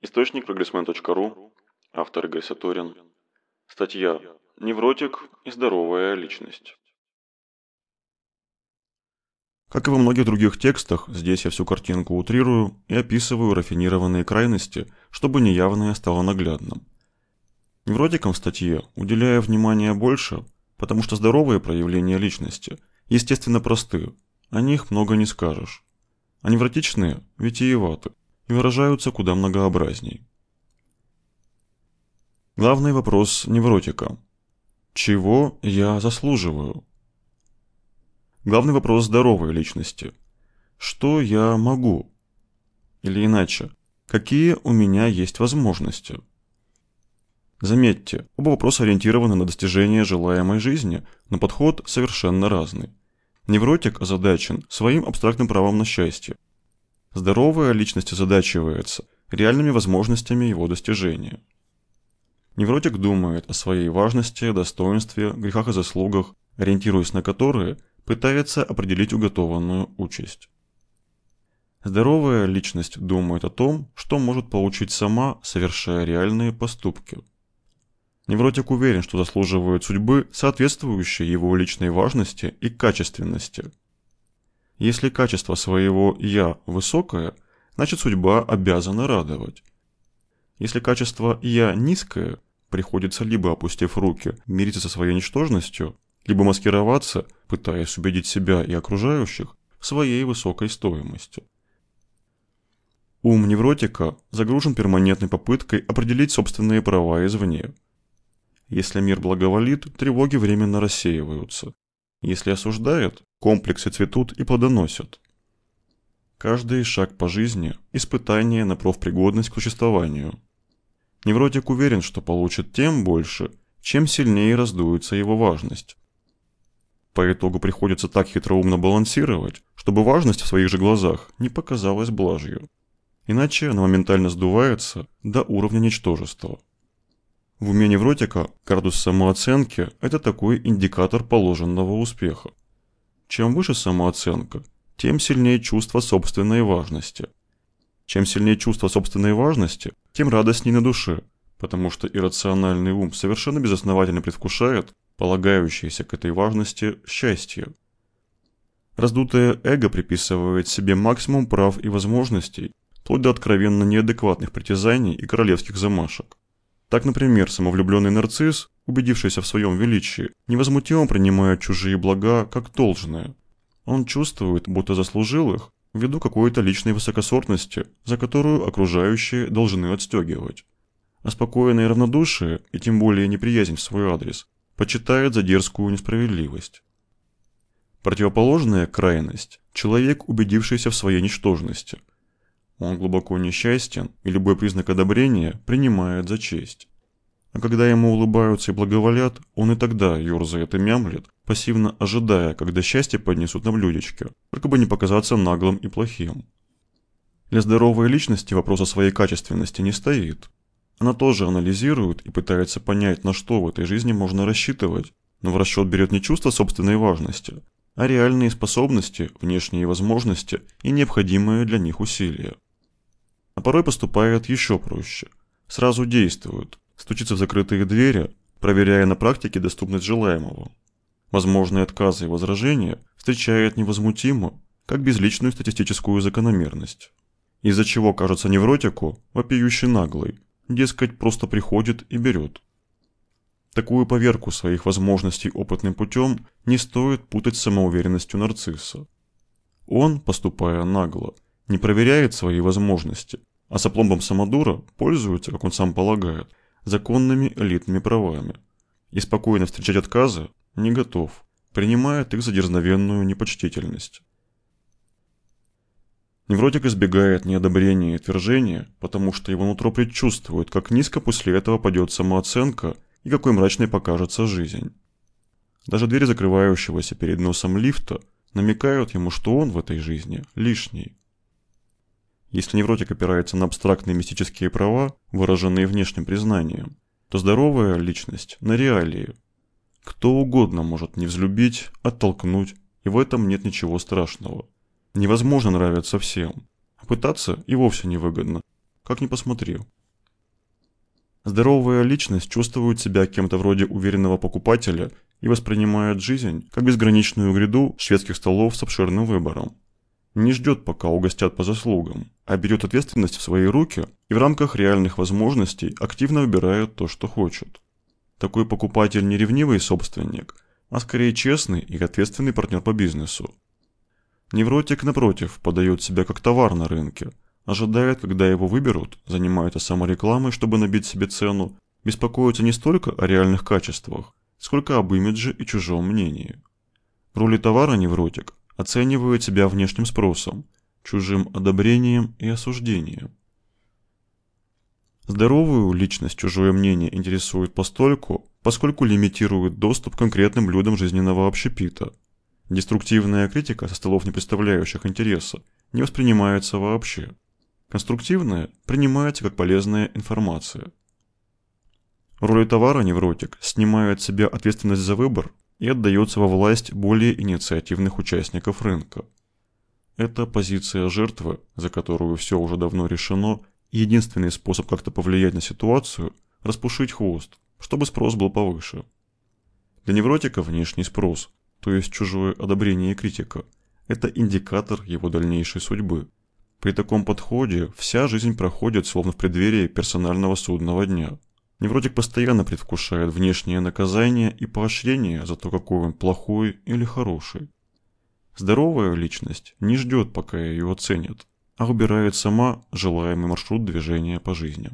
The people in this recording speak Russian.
Источник прогрессмен.ру. Автор Игорь Сатурин. Статья «Невротик и здоровая личность». Как и во многих других текстах, здесь я всю картинку утрирую и описываю рафинированные крайности, чтобы неявное стало наглядным. Невротикам в статье уделяю внимание больше, потому что здоровые проявления личности, естественно, просты, о них много не скажешь. А невротичные – витиеваты и выражаются куда многообразней. Главный вопрос невротика. Чего я заслуживаю? Главный вопрос здоровой личности. Что я могу? Или иначе, какие у меня есть возможности? Заметьте, оба вопроса ориентированы на достижение желаемой жизни, но подход совершенно разный. Невротик озадачен своим абстрактным правом на счастье, Здоровая личность озадачивается реальными возможностями его достижения. Невротик думает о своей важности, достоинстве, грехах и заслугах, ориентируясь на которые, пытается определить уготованную участь. Здоровая личность думает о том, что может получить сама, совершая реальные поступки. Невротик уверен, что заслуживает судьбы, соответствующей его личной важности и качественности – если качество своего «я» высокое, значит судьба обязана радовать. Если качество «я» низкое, приходится либо опустив руки, мириться со своей ничтожностью, либо маскироваться, пытаясь убедить себя и окружающих своей высокой стоимости. Ум невротика загружен перманентной попыткой определить собственные права извне. Если мир благоволит, тревоги временно рассеиваются. Если осуждает, комплексы цветут и плодоносят. Каждый шаг по жизни – испытание на профпригодность к существованию. Невротик уверен, что получит тем больше, чем сильнее раздуется его важность. По итогу приходится так хитроумно балансировать, чтобы важность в своих же глазах не показалась блажью. Иначе она моментально сдувается до уровня ничтожества. В уме невротика градус самооценки – это такой индикатор положенного успеха. Чем выше самооценка, тем сильнее чувство собственной важности. Чем сильнее чувство собственной важности, тем радостней на душе, потому что иррациональный ум совершенно безосновательно предвкушает полагающееся к этой важности счастье. Раздутое эго приписывает себе максимум прав и возможностей, вплоть до откровенно неадекватных притязаний и королевских замашек. Так, например, самовлюбленный нарцисс, убедившийся в своем величии, невозмутимо принимает чужие блага как должное. Он чувствует, будто заслужил их, ввиду какой-то личной высокосортности, за которую окружающие должны отстегивать. А спокойное равнодушие, и тем более неприязнь в свой адрес, почитает за дерзкую несправедливость. Противоположная крайность – человек, убедившийся в своей ничтожности – он глубоко несчастен, и любой признак одобрения принимает за честь. А когда ему улыбаются и благоволят, он и тогда ерзает и мямлет, пассивно ожидая, когда счастье поднесут на блюдечке, только бы не показаться наглым и плохим. Для здоровой личности вопрос о своей качественности не стоит. Она тоже анализирует и пытается понять, на что в этой жизни можно рассчитывать, но в расчет берет не чувство собственной важности, а реальные способности, внешние возможности и необходимые для них усилия. А порой поступает еще проще. Сразу действуют, стучится в закрытые двери, проверяя на практике доступность желаемого. Возможные отказы и возражения встречает невозмутимо, как безличную статистическую закономерность. Из-за чего кажется невротику вопиющий наглый, дескать, просто приходит и берет. Такую поверку своих возможностей опытным путем не стоит путать с самоуверенностью нарцисса. Он, поступая нагло, не проверяет свои возможности, а с опломбом самодура пользуется, как он сам полагает, законными элитными правами. И спокойно встречать отказы не готов, принимает их за дерзновенную непочтительность. Невротик избегает неодобрения и отвержения, потому что его нутро предчувствует, как низко после этого падет самооценка и какой мрачной покажется жизнь. Даже двери закрывающегося перед носом лифта намекают ему, что он в этой жизни лишний. Если невротик опирается на абстрактные мистические права, выраженные внешним признанием, то здоровая личность на реалии. Кто угодно может не взлюбить, оттолкнуть, и в этом нет ничего страшного. Невозможно нравиться всем, а пытаться и вовсе невыгодно. как ни посмотри. Здоровая личность чувствует себя кем-то вроде уверенного покупателя и воспринимает жизнь как безграничную гряду шведских столов с обширным выбором. Не ждет, пока угостят по заслугам, а берет ответственность в свои руки и в рамках реальных возможностей активно выбирает то, что хочет. Такой покупатель не ревнивый собственник, а скорее честный и ответственный партнер по бизнесу. Невротик, напротив, подает себя как товар на рынке, ожидает, когда его выберут, занимается саморекламой, чтобы набить себе цену, беспокоится не столько о реальных качествах, сколько об имидже и чужом мнении. В роли товара невротик оценивает себя внешним спросом, чужим одобрением и осуждением. Здоровую личность чужое мнение интересует постольку, поскольку лимитирует доступ к конкретным людям жизненного общепита. Деструктивная критика со столов не представляющих интереса не воспринимается вообще. Конструктивная принимается как полезная информация. Роли товара невротик снимает с себя ответственность за выбор и отдается во власть более инициативных участников рынка. Это позиция жертвы, за которую все уже давно решено, и единственный способ как-то повлиять на ситуацию – распушить хвост, чтобы спрос был повыше. Для невротика внешний спрос, то есть чужое одобрение и критика, это индикатор его дальнейшей судьбы. При таком подходе вся жизнь проходит словно в преддверии персонального судного дня – Невротик постоянно предвкушает внешнее наказание и поощрение за то, какой он плохой или хороший. Здоровая личность не ждет, пока ее оценят, а выбирает сама желаемый маршрут движения по жизни.